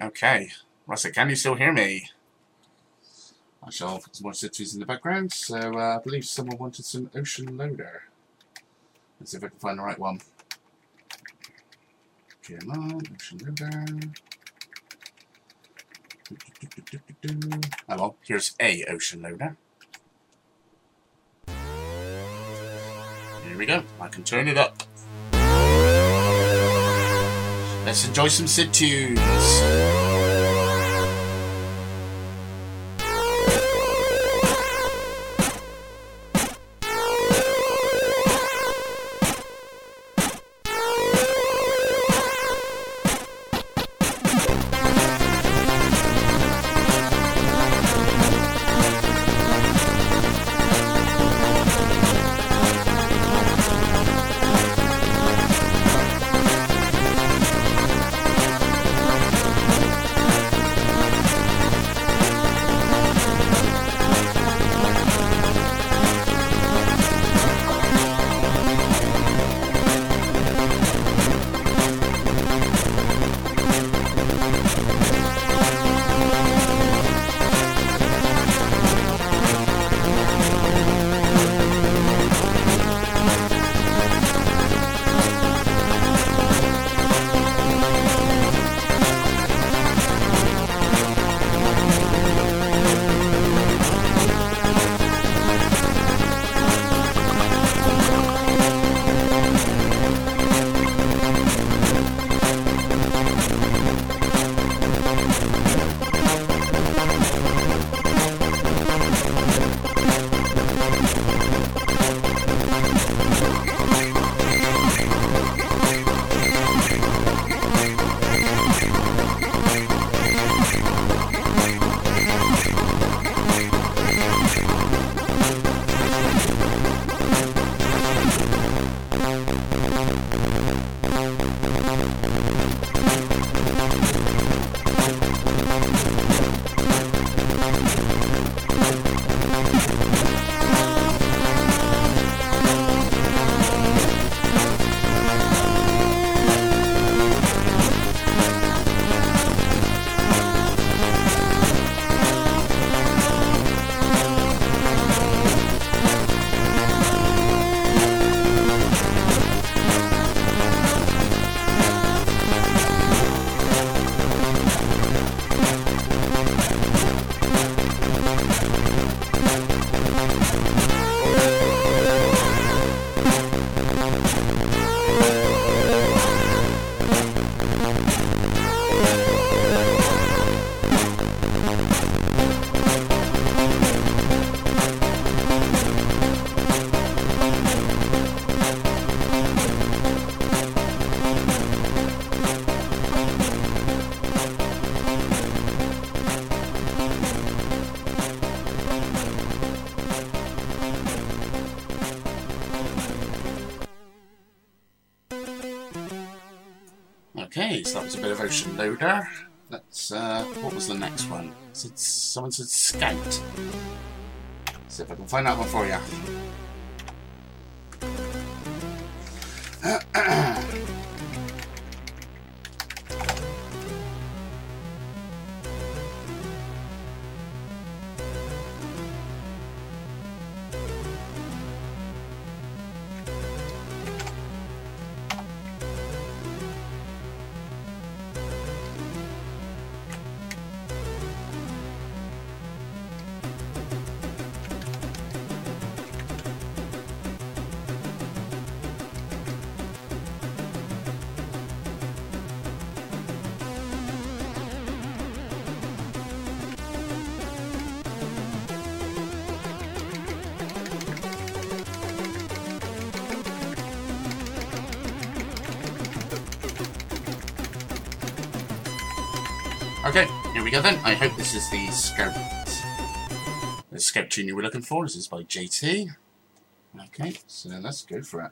Right, okay. Russell, can you still hear me? I shall put some more cities in the background. So uh, I believe someone wanted some Ocean Loader. Let's see if I can find the right one. Come on, Ocean Loader. Oh well, here's a Ocean Loader. Here we go. I can turn it up. Let's enjoy some Sid tunes. Ocean Loader. Let's, uh, what was the next one? Someone said Scout. See if I can find that one for you. Go then. I hope this is the scout, the scout tune you were looking for. This is by JT. Okay, so let's go for it.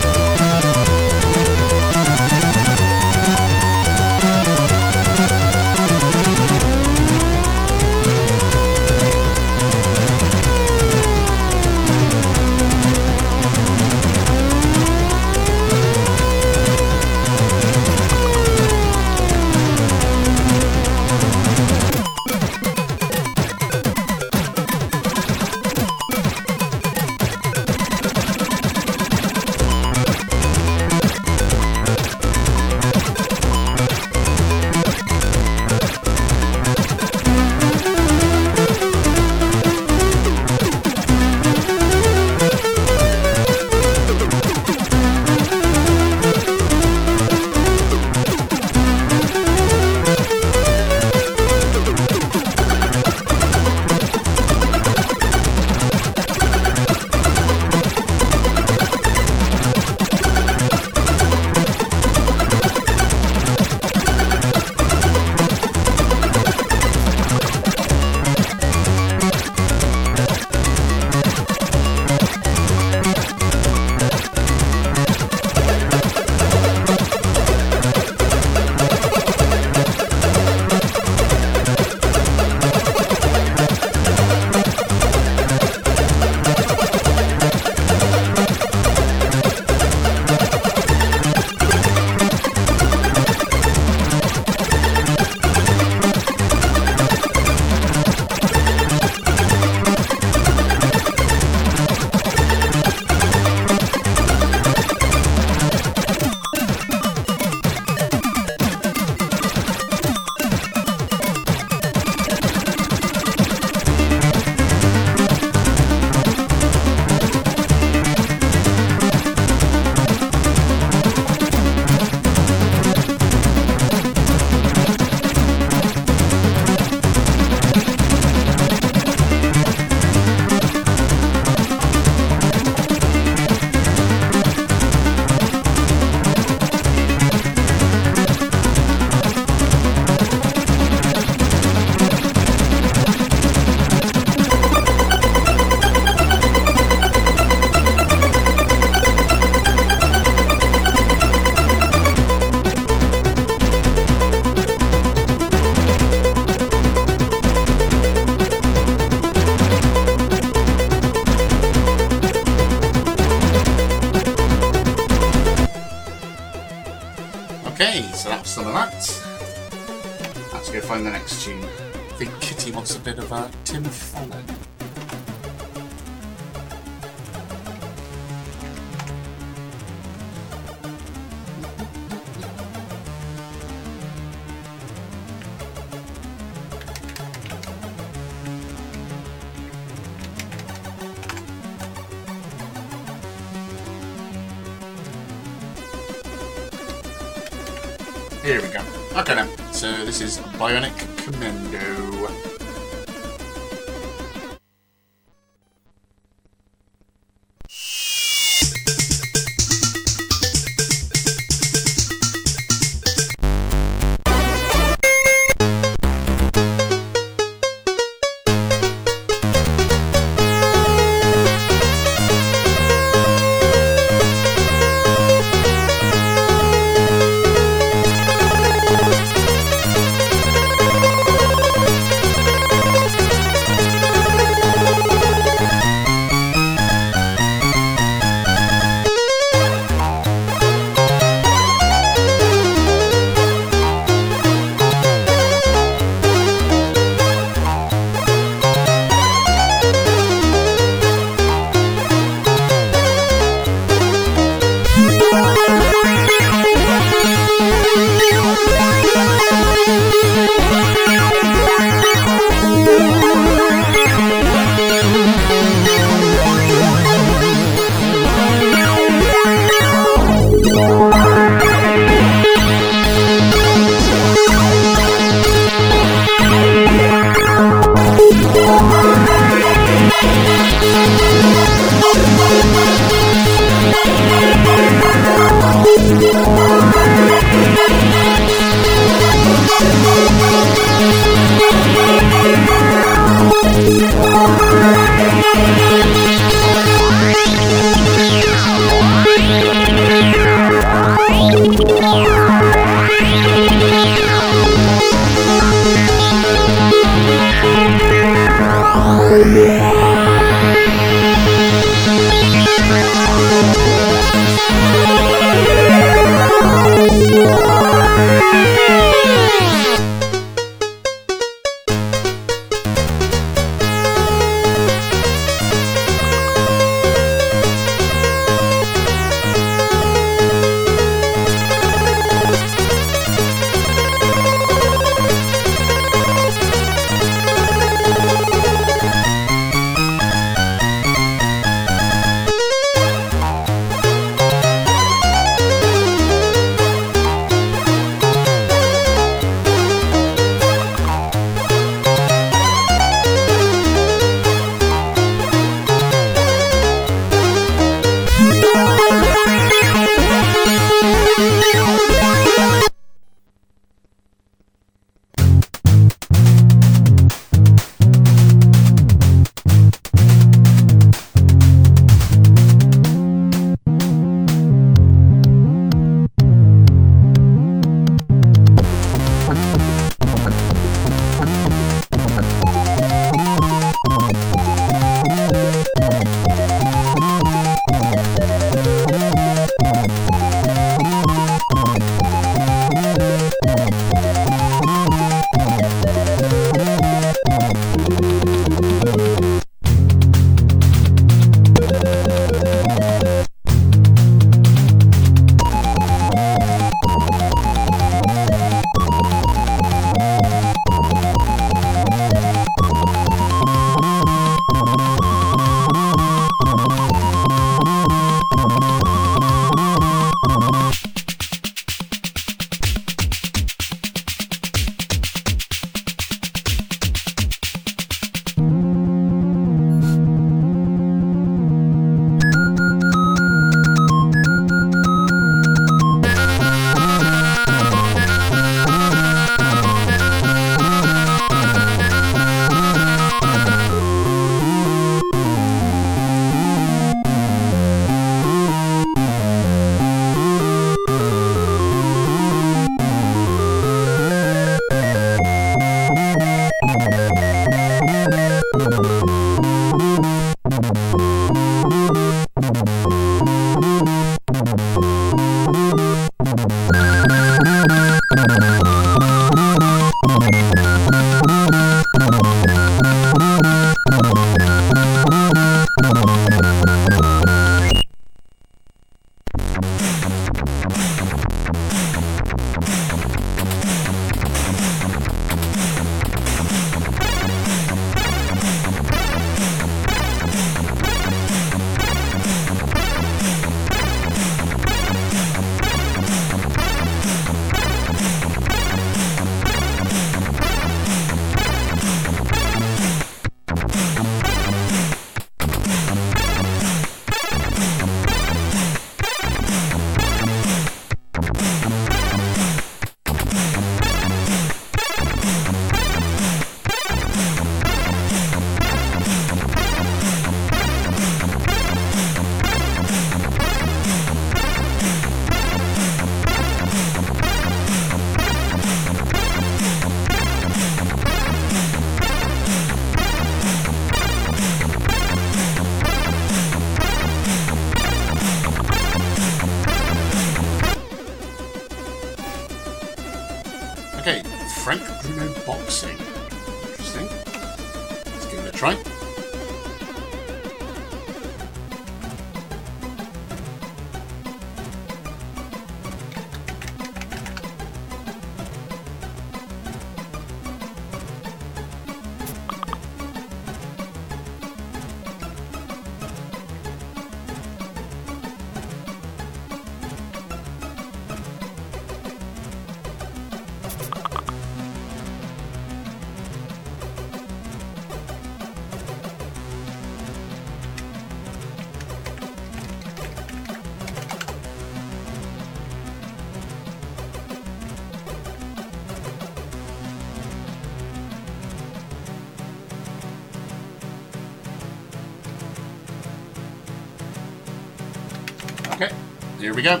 Here we go.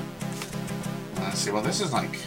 Let's see what this is like.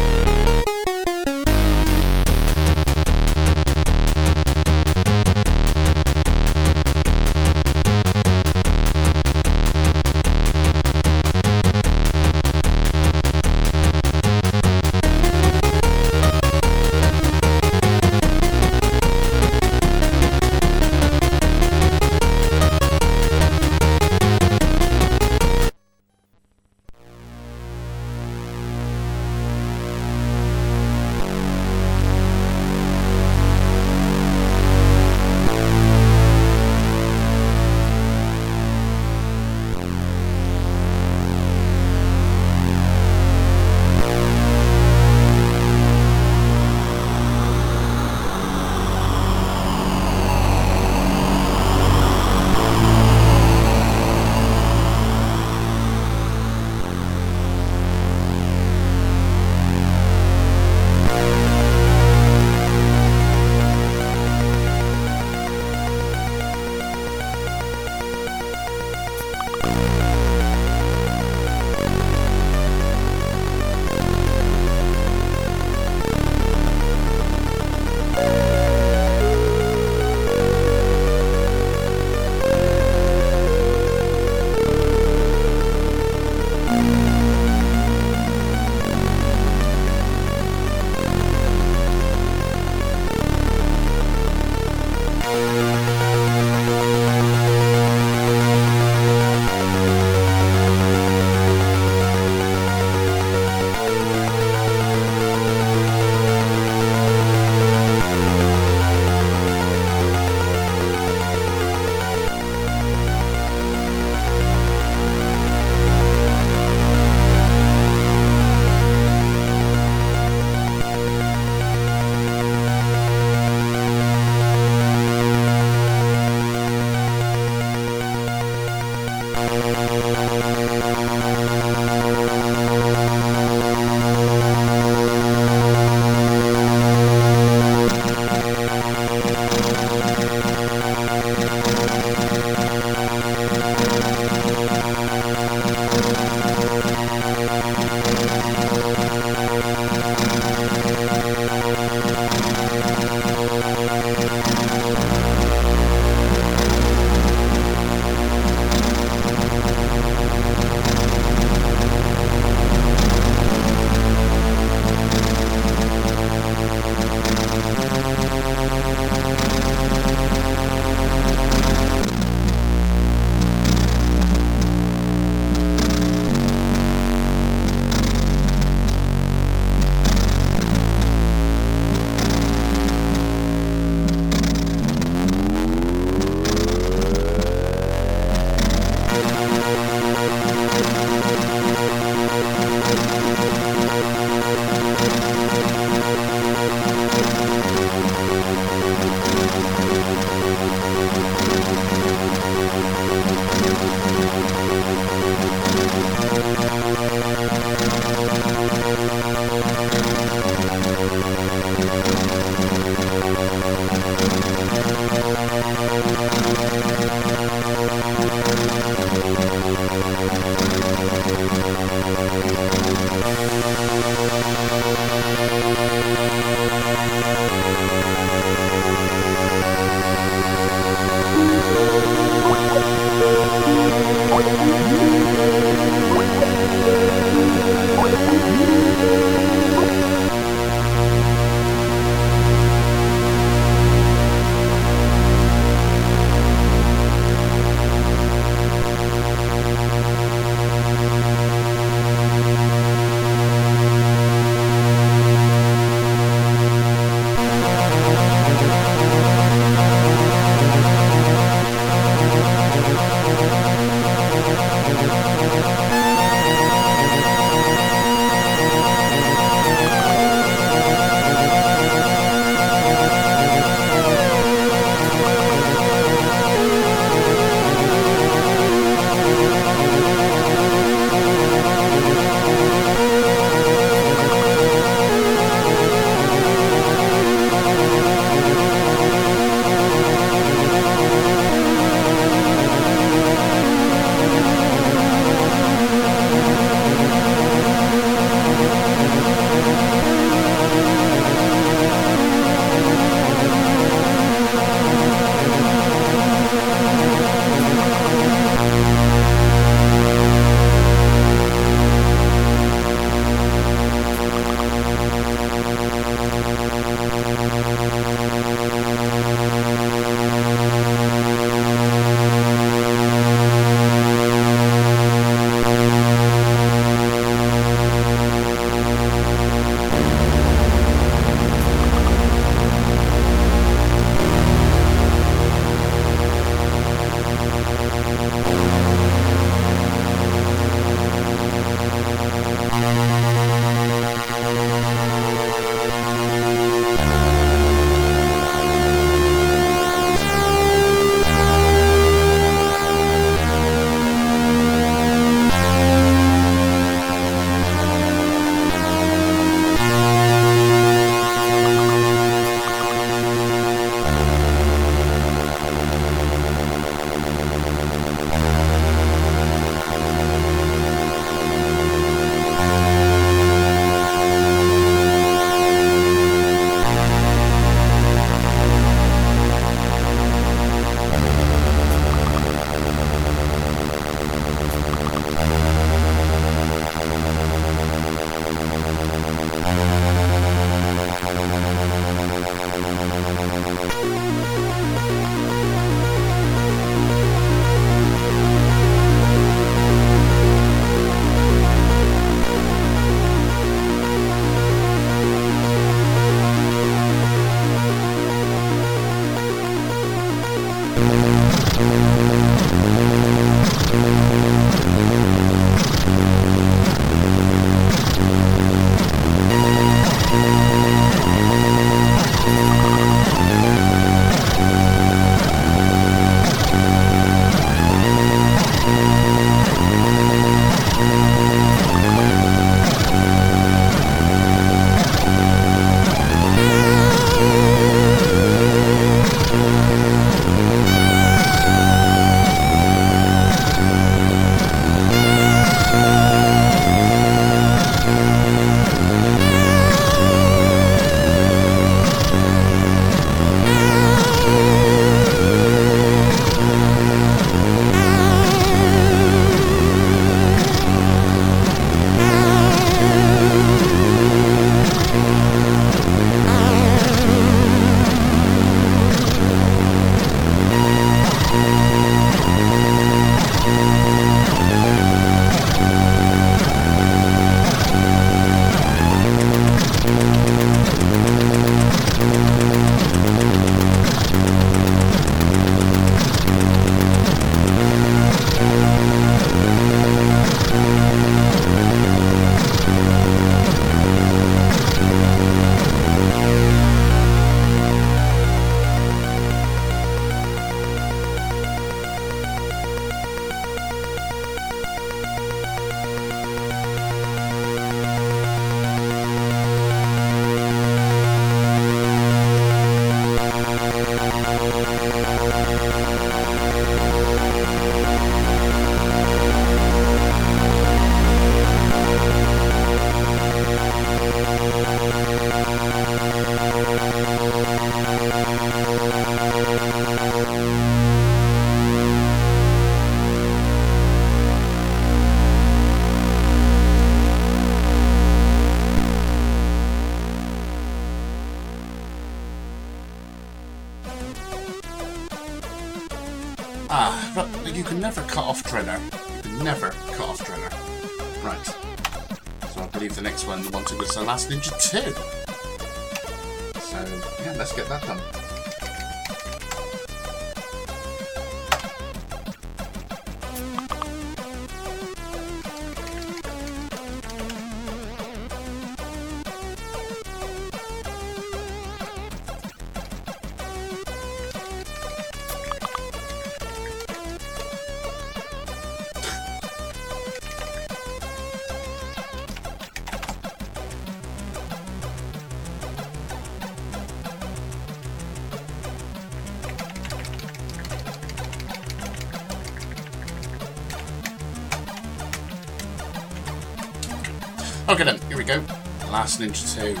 Last Ninja 2.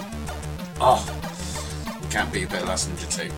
Oh, can't be a bit Last Ninja 2.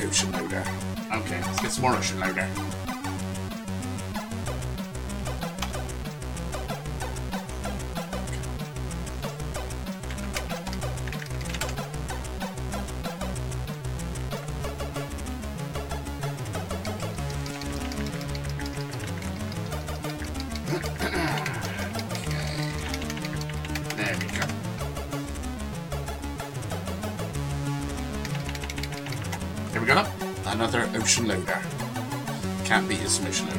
Ocean Loader. Okay, let's get some more Ocean Loader. Loader. Can't beat his loaders.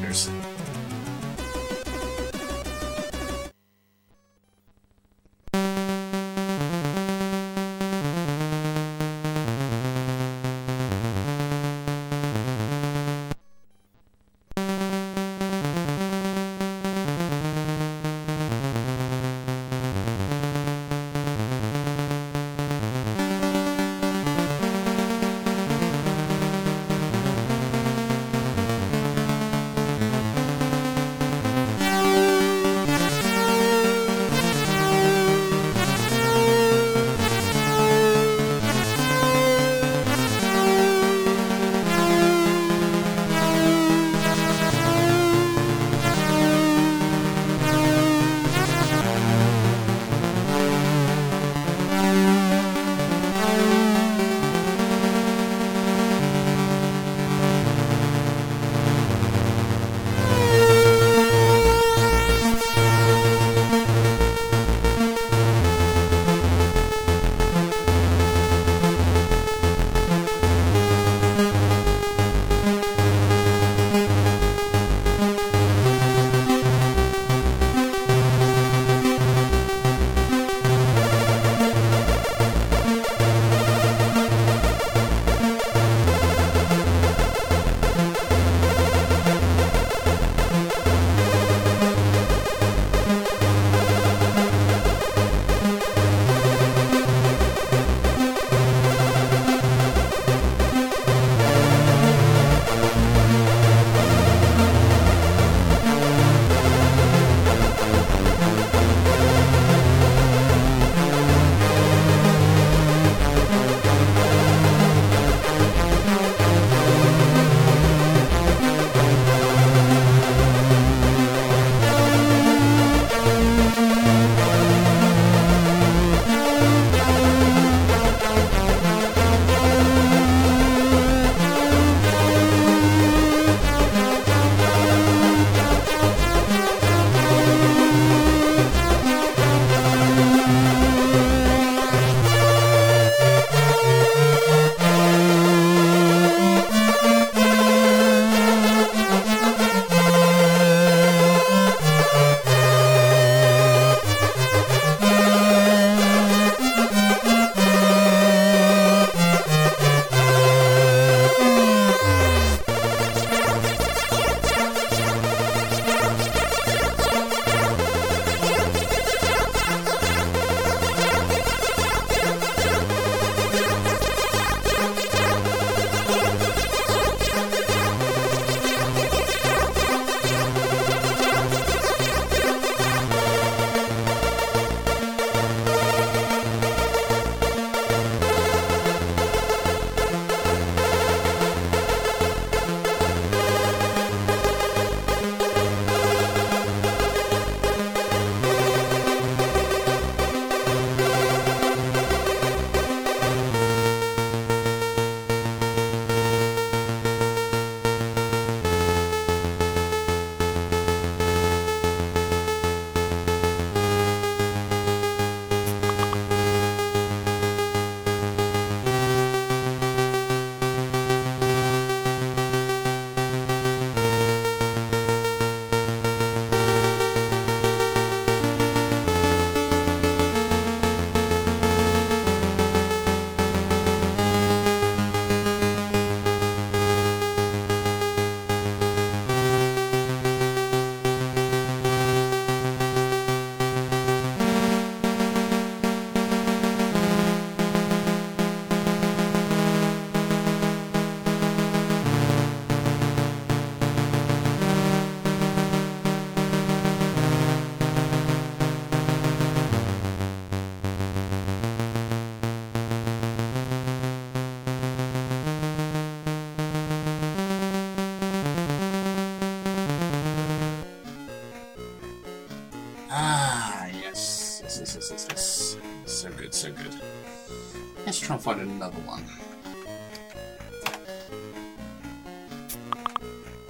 Find another one.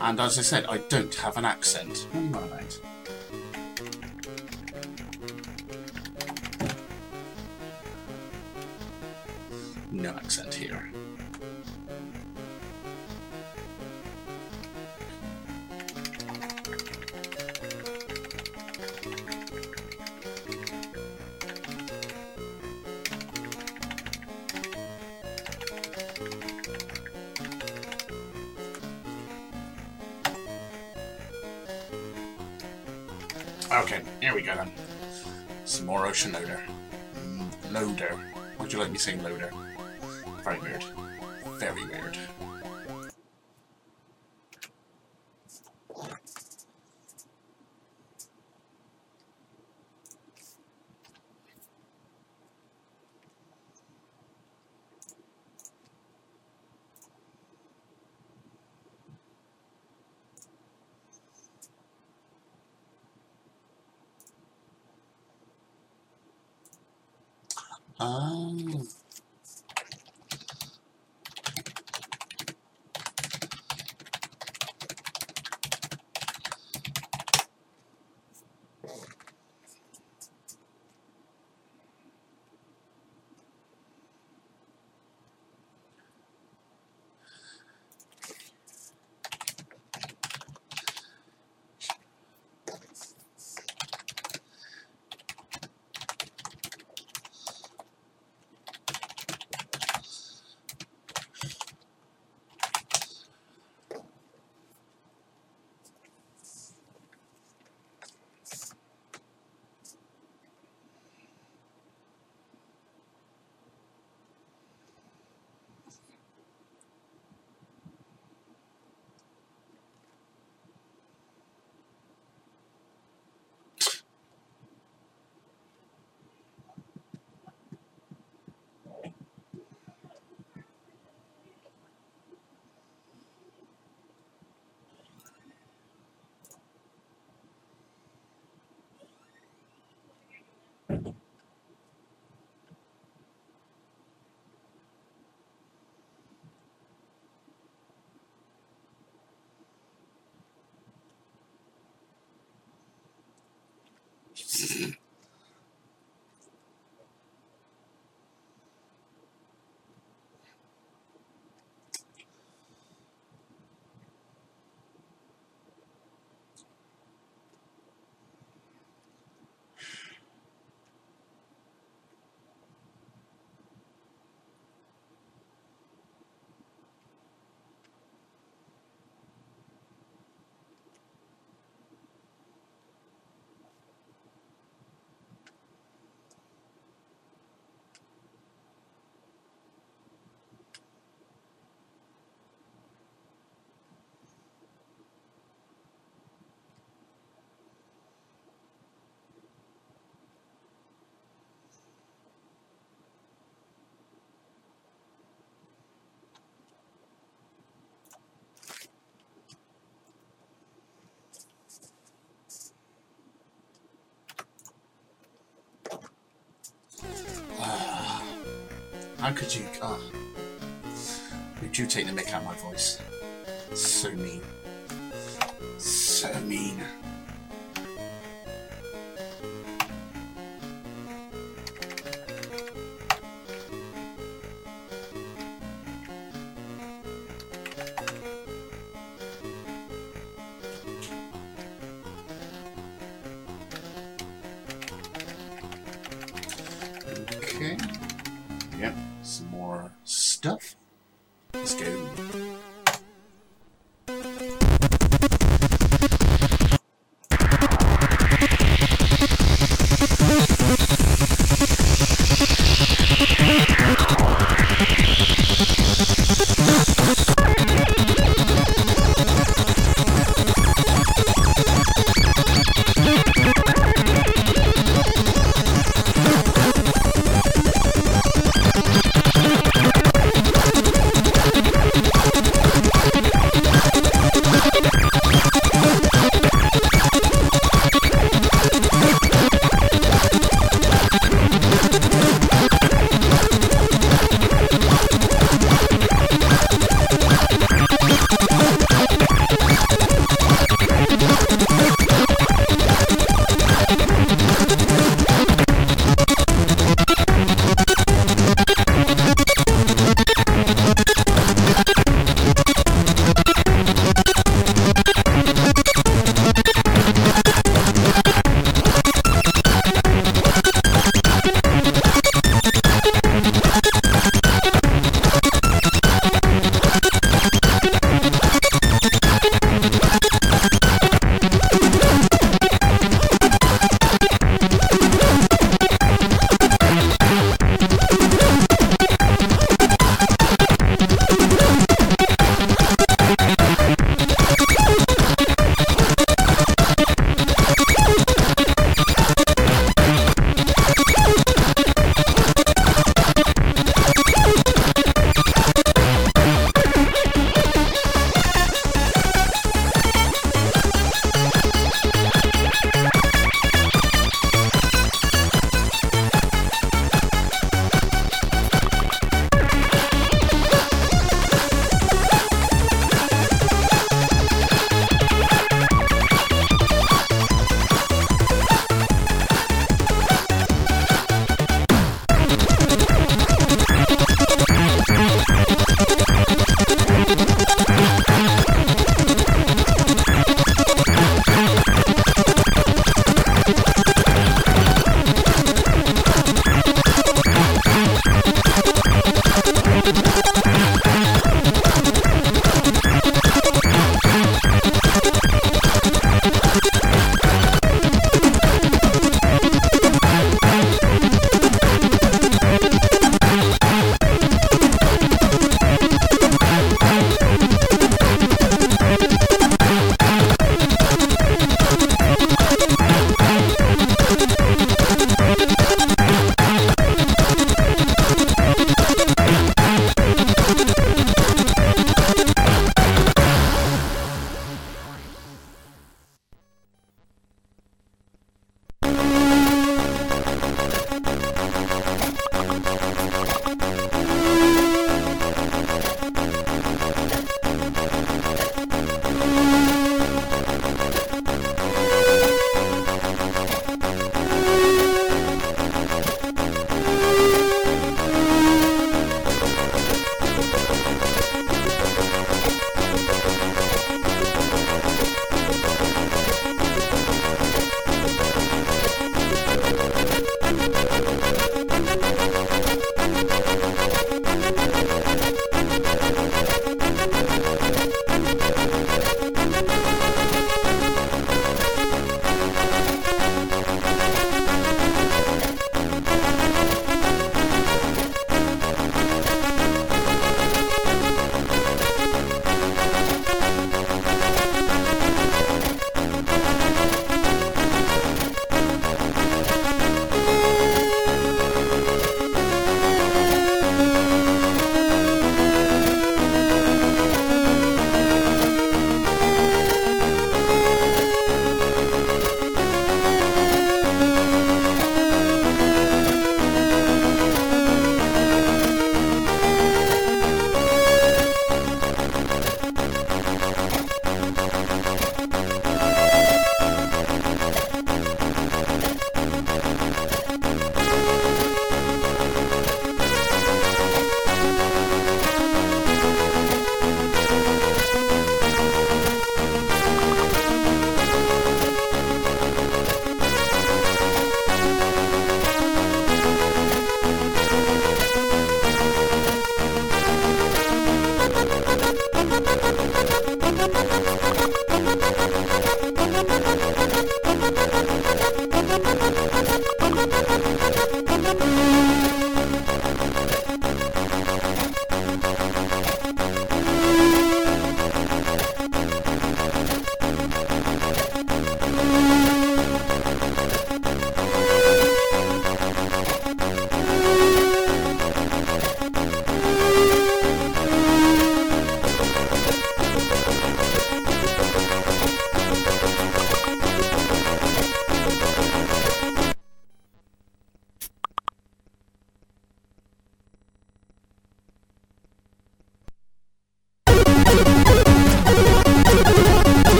And as I said, I don't have an accent. Me saying loader? Very weird. Very weird. Oh. How could you? Ah, would you take the mick out of my voice? So mean. So mean.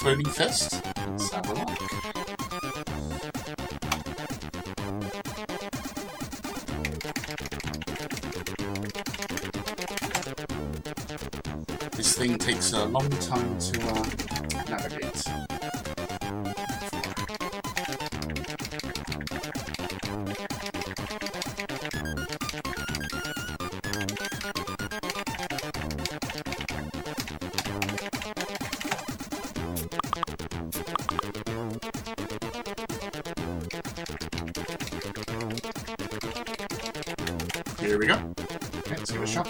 Exploding Fist? This thing takes a long time to uh, Here we go. Okay, let's give it a shot.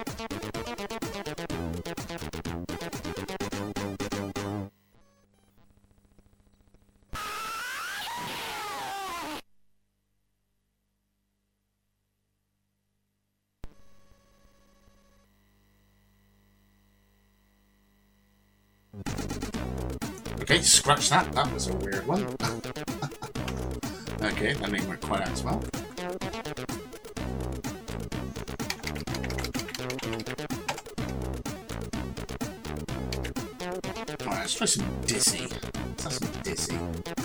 Okay, scratch that. That was a weird one. okay, that didn't work quite as well. Try some Dizzy. Let's have some Dizzy.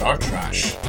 Star Trash.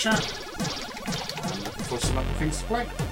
chat. And looking forward some other things to play.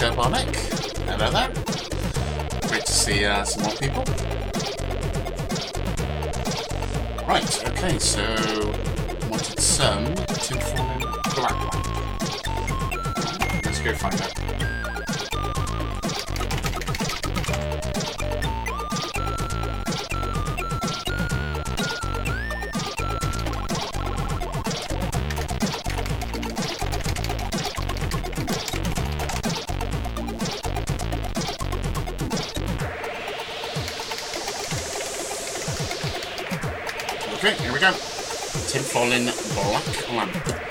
Cherbonik. Hello there. Great to see uh, some more people. fallen black lamp.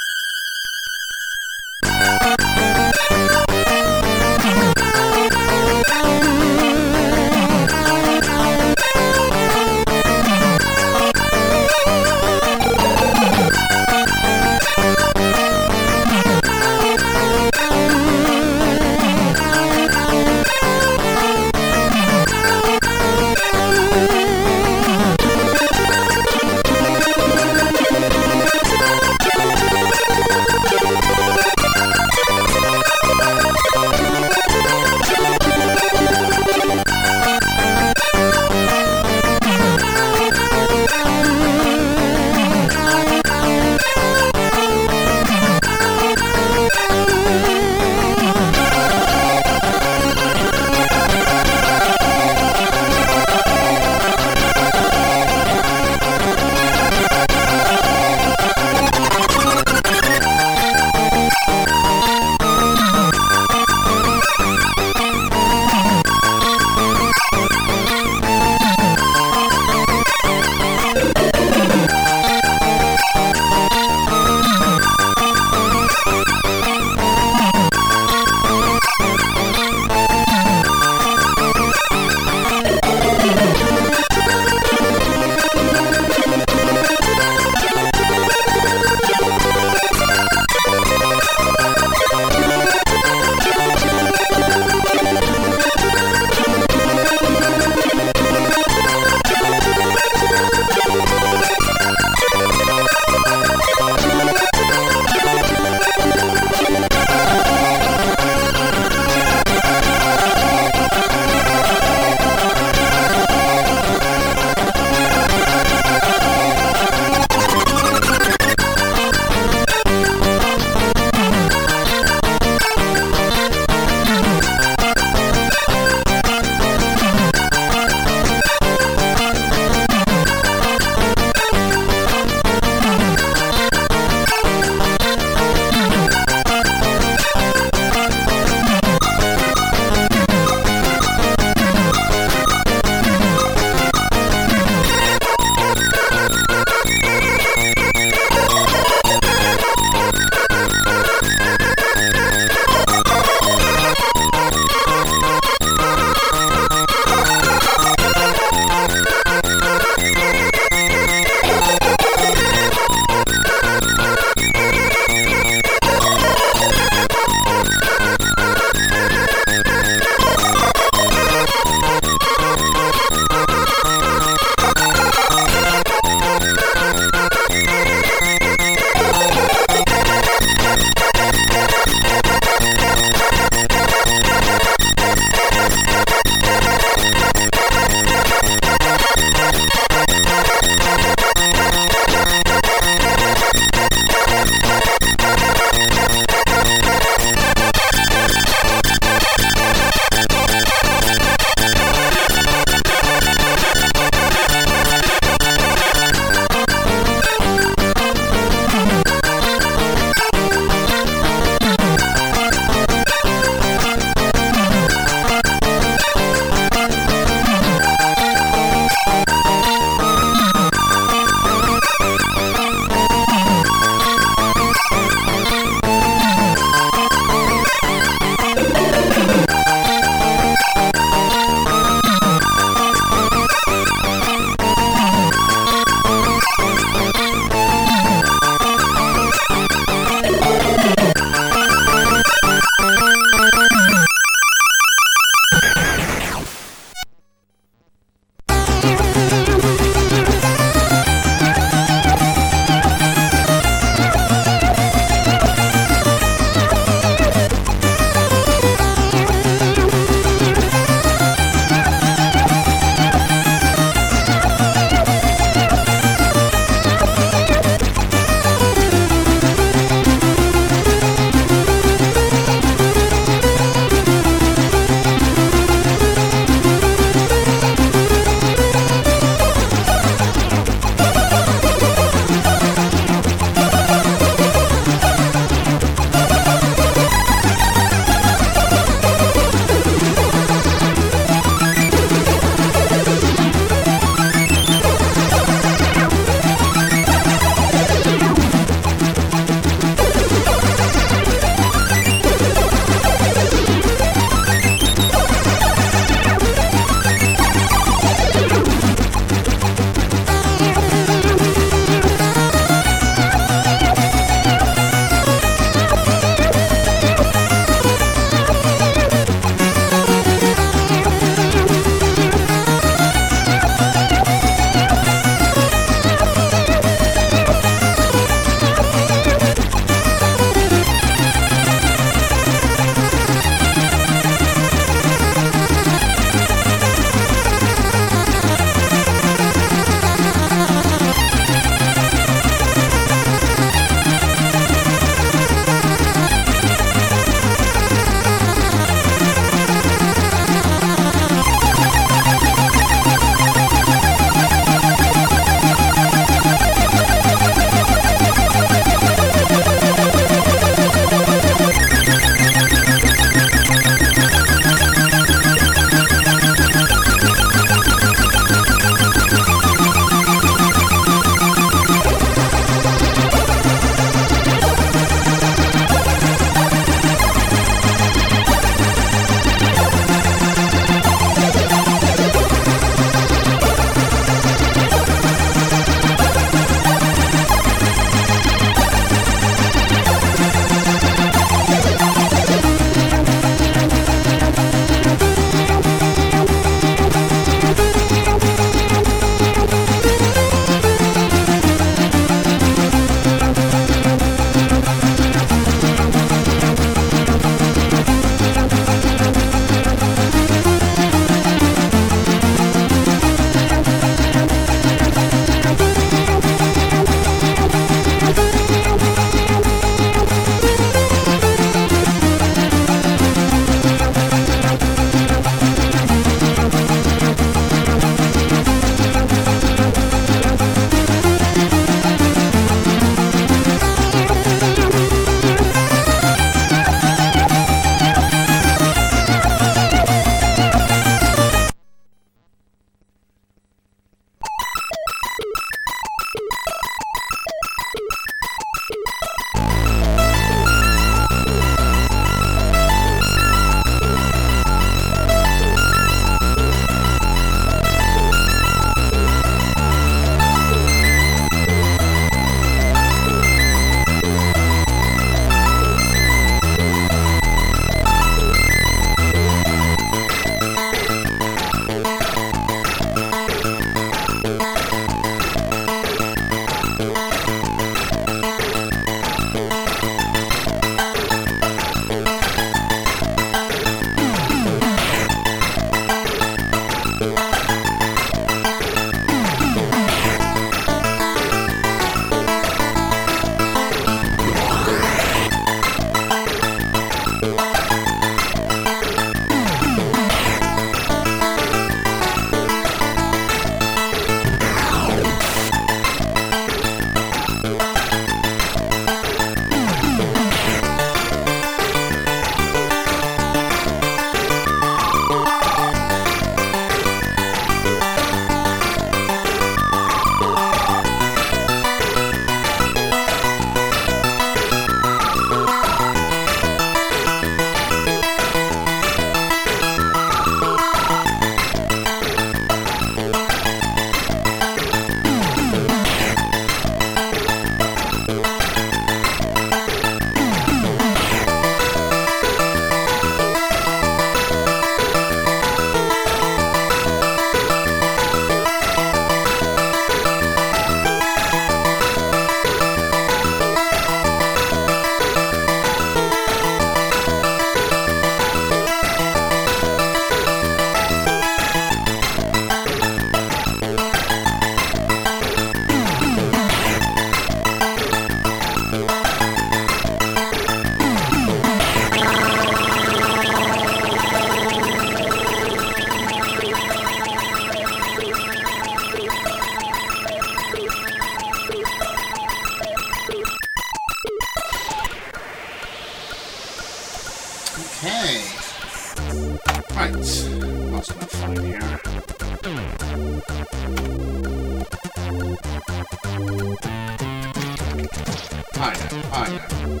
I know, I know.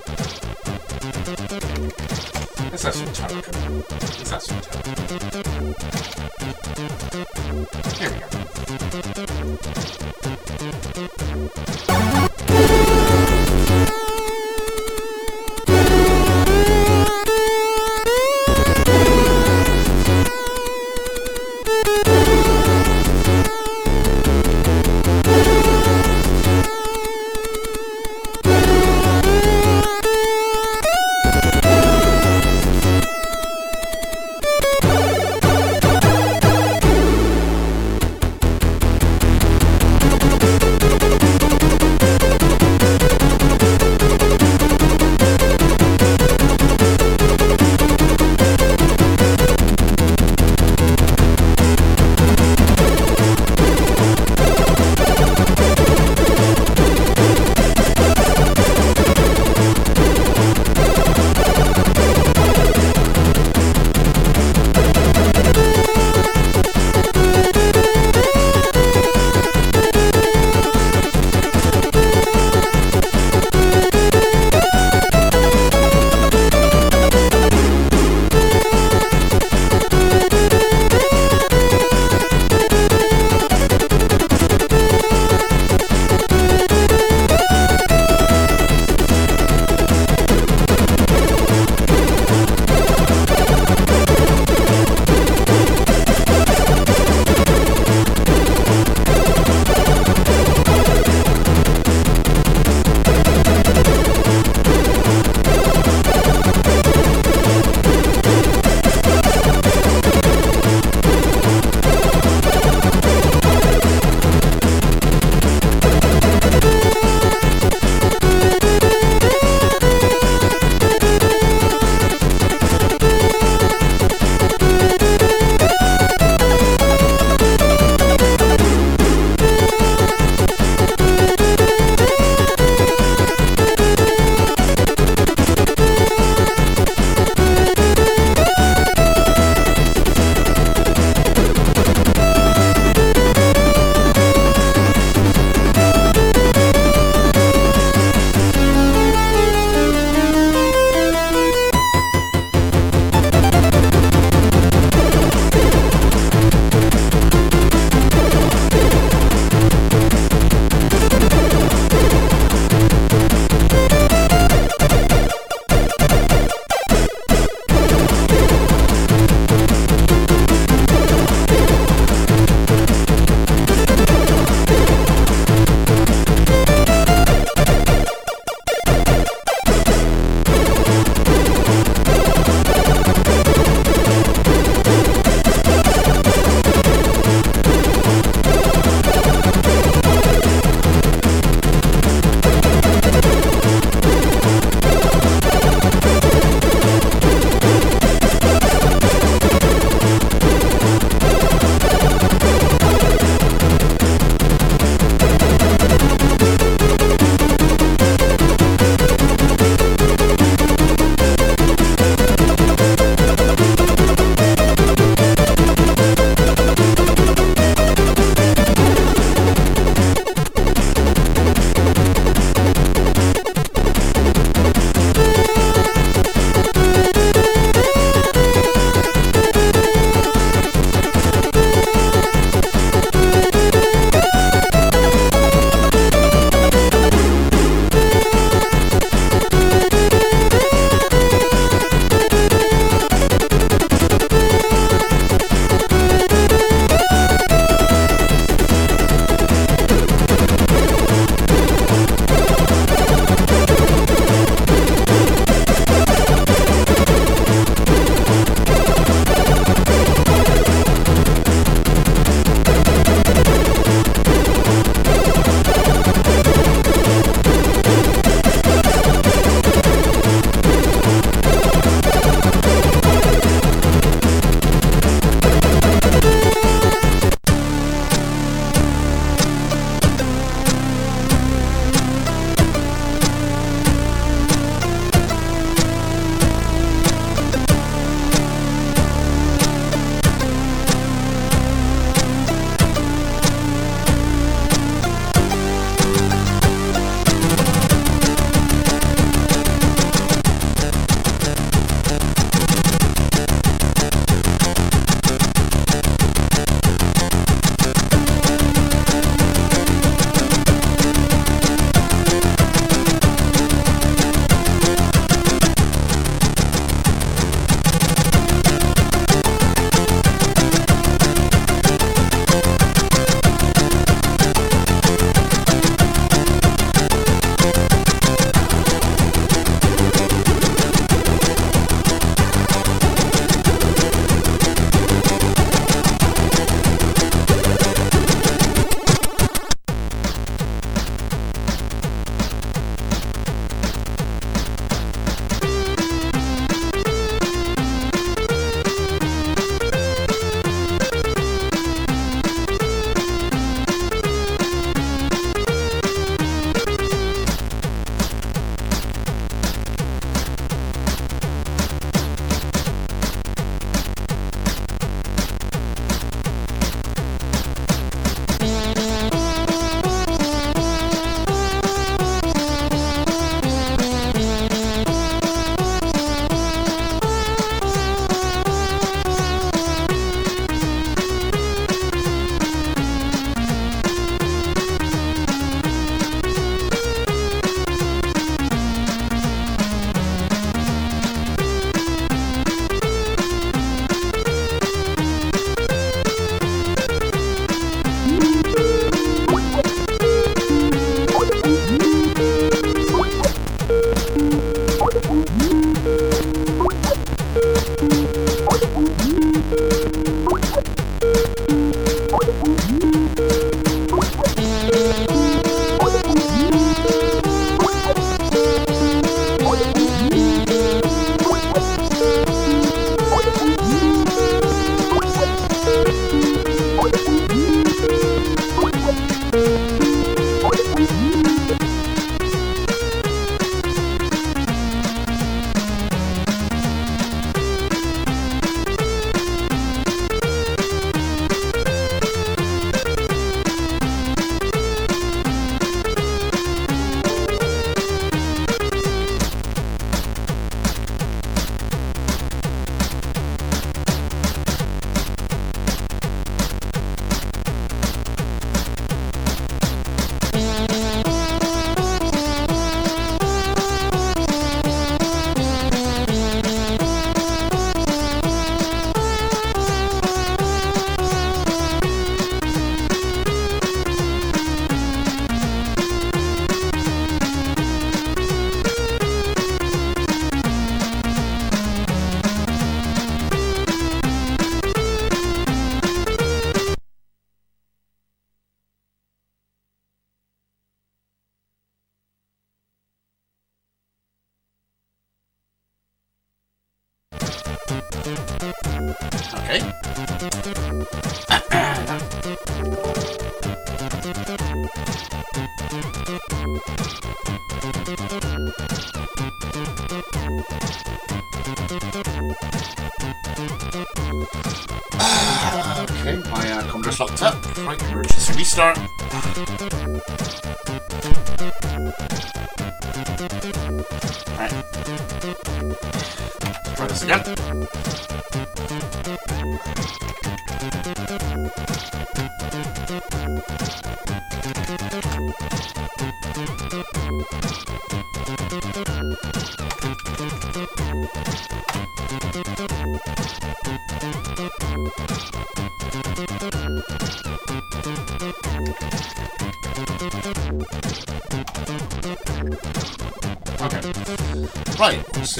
Let's have some token. Let's have some token. Here we go.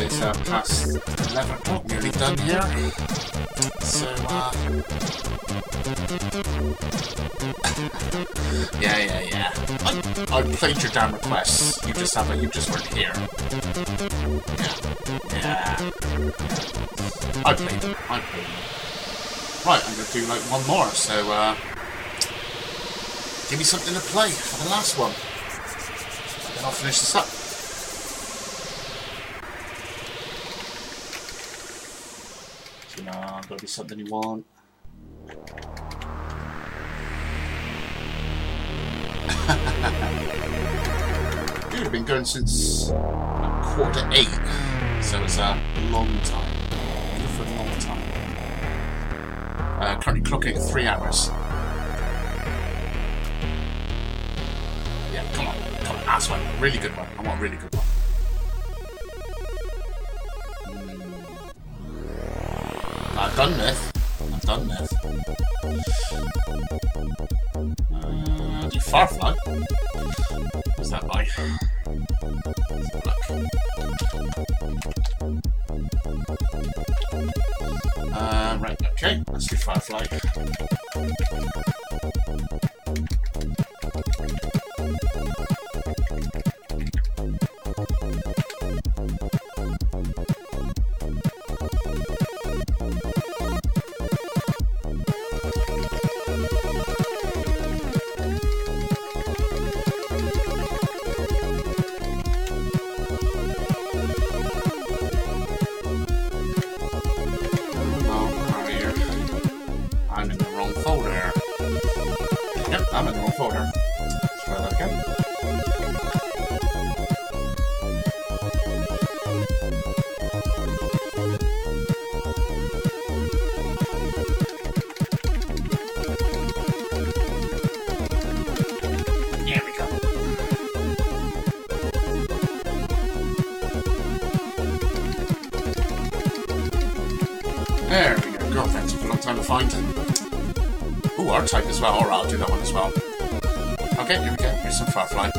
It's uh, past 11 o'clock, nearly done here. So, uh... yeah, yeah, yeah. I, I played your damn requests. You just haven't, you just weren't here. Yeah. Yeah. I played them. I played them. Right, I'm gonna do like one more, so, uh... Give me something to play for the last one. Then I'll finish this up. Something you want. Dude, I've been going since quarter eight, so it's a long time. Good for a long time. Uh, currently clocking three hours. Yeah, come on, come on, that's one, really good one. I want really good okay. Let's Okay, here we go. Here's some Firefly.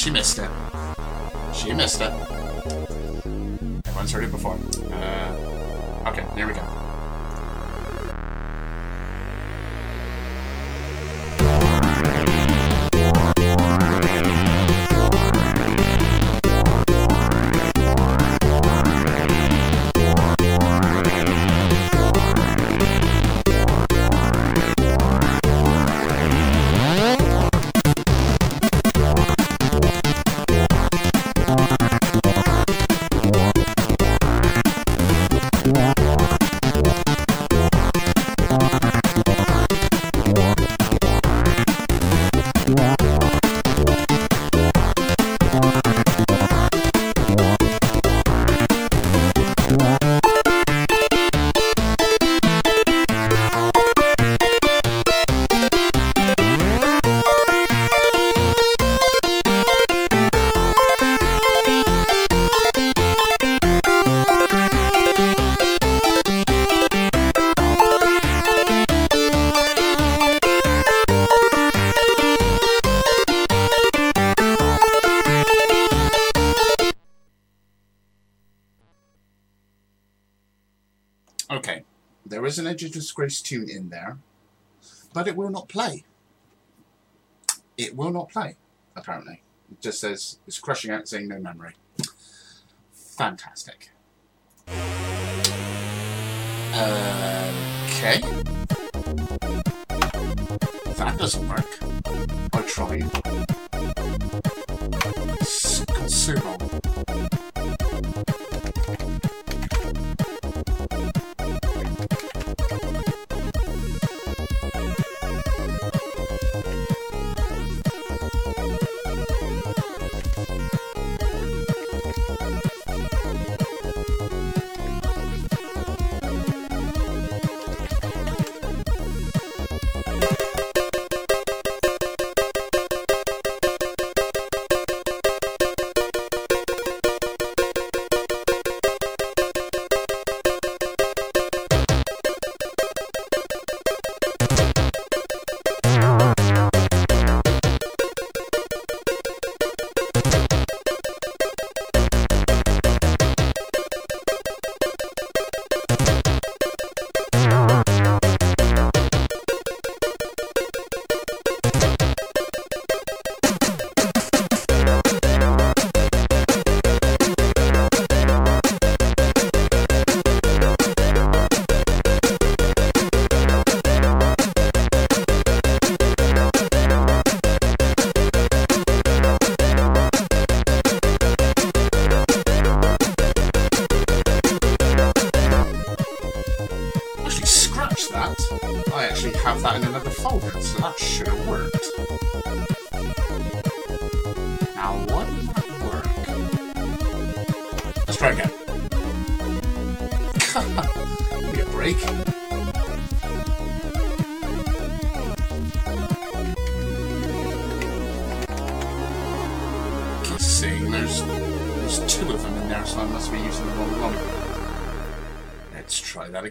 She missed it. She missed it. Everyone's heard it before. Uh, okay, here we go. Of Disgrace tune in there, but it will not play. It will not play, apparently. It just says, it's crushing out saying no memory. Fantastic. Okay. That doesn't work. I tried. Got so.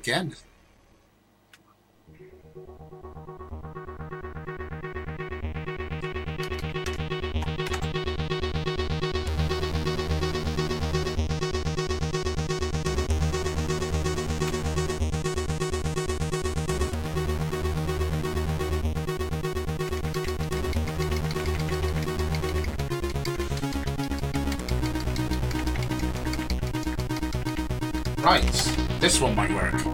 Again. Right, this one might work.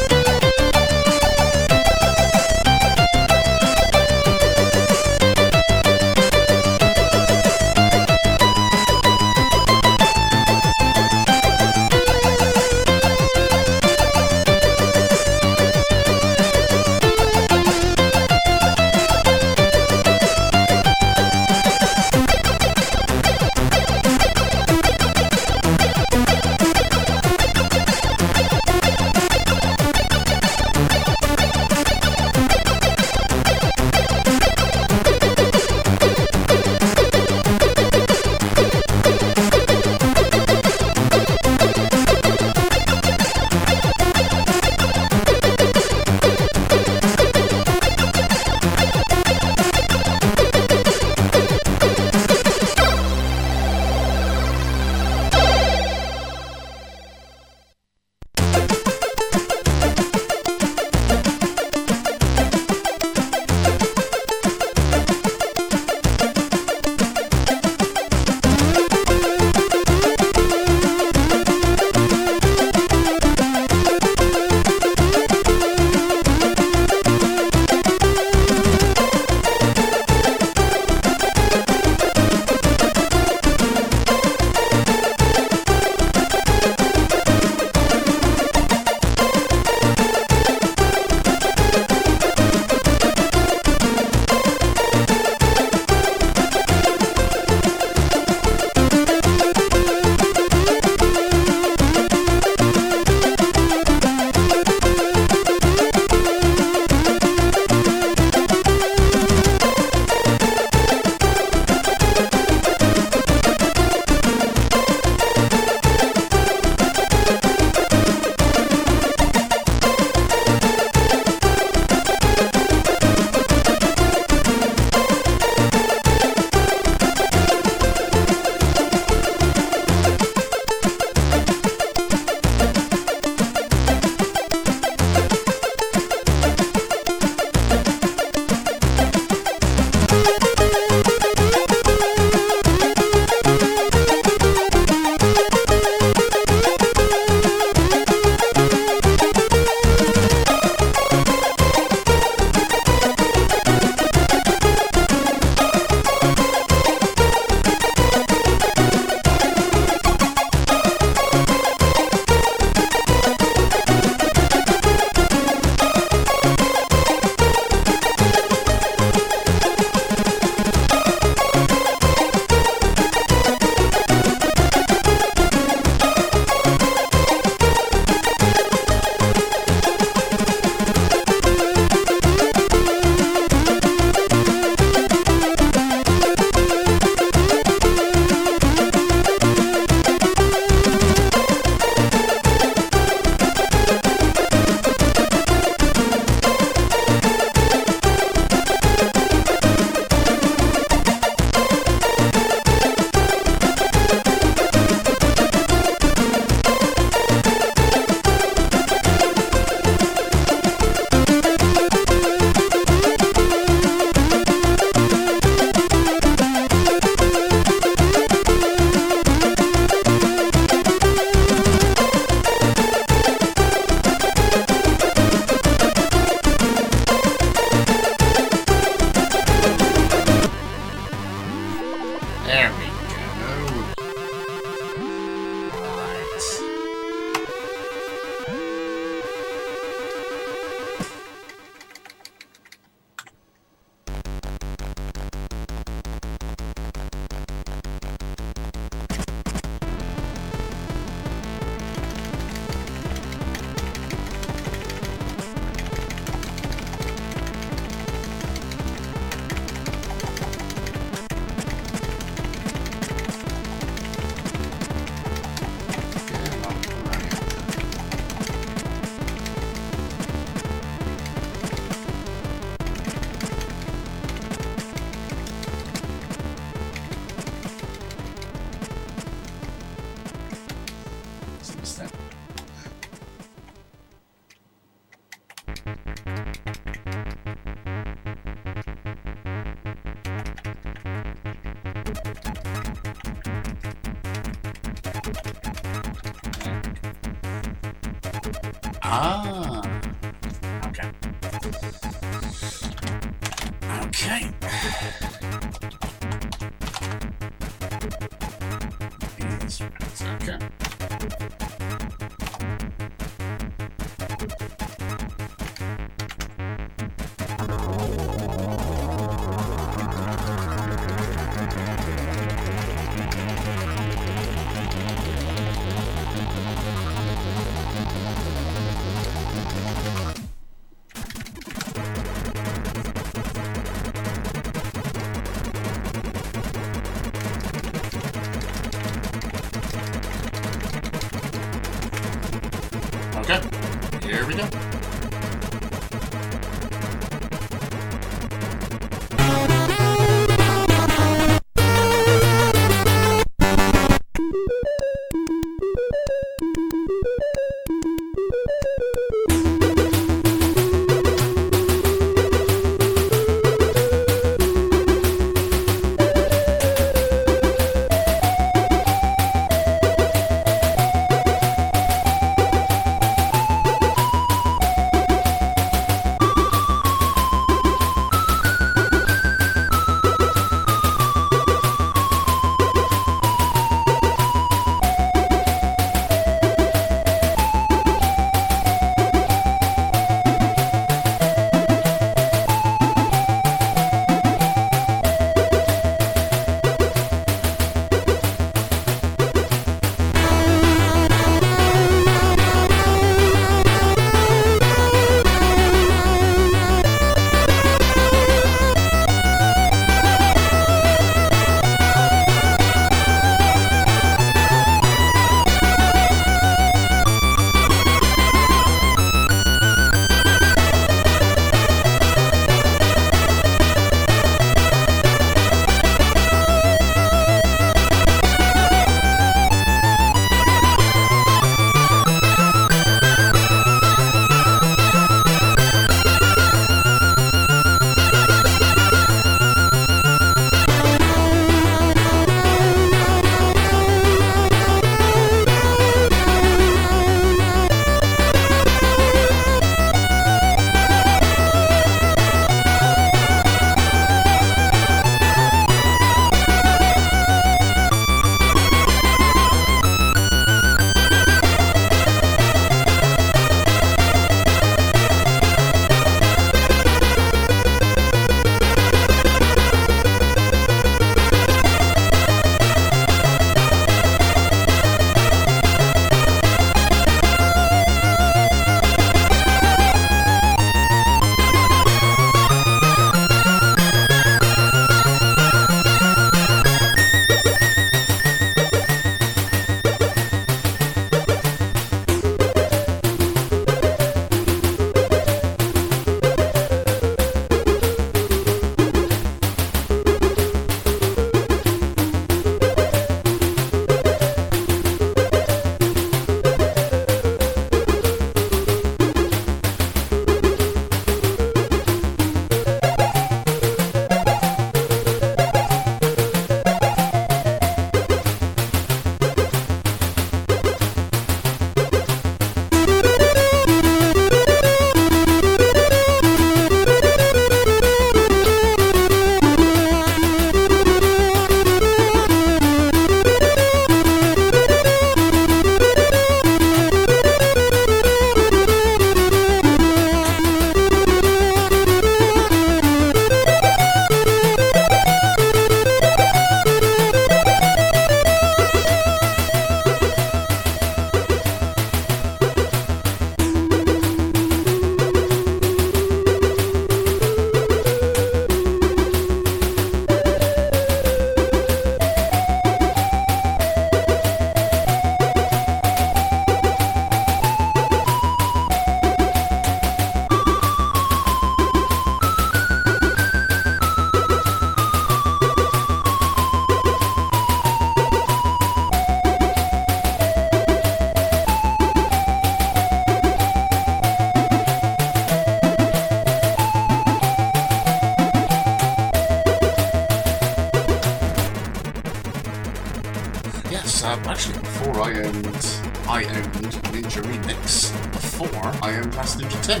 Before I owned Last Ninja 2.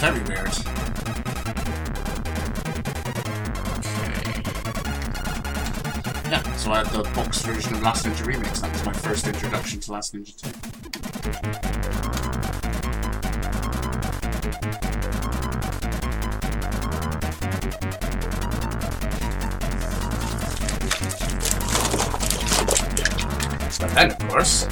Very weird. Yeah, so I had the box version of Last Ninja Remix. That was my first introduction to Last Ninja 2. But then, of course,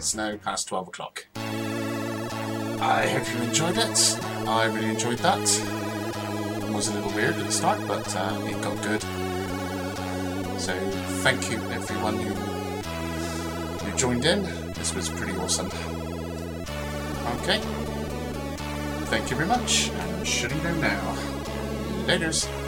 it's now past 12 o'clock. I hope you enjoyed it. I really enjoyed that. It was a little weird at the start, but uh, it got good. So thank you everyone who, who joined in. This was pretty awesome. Okay. Thank you very much. I'm shutting down now. Laters.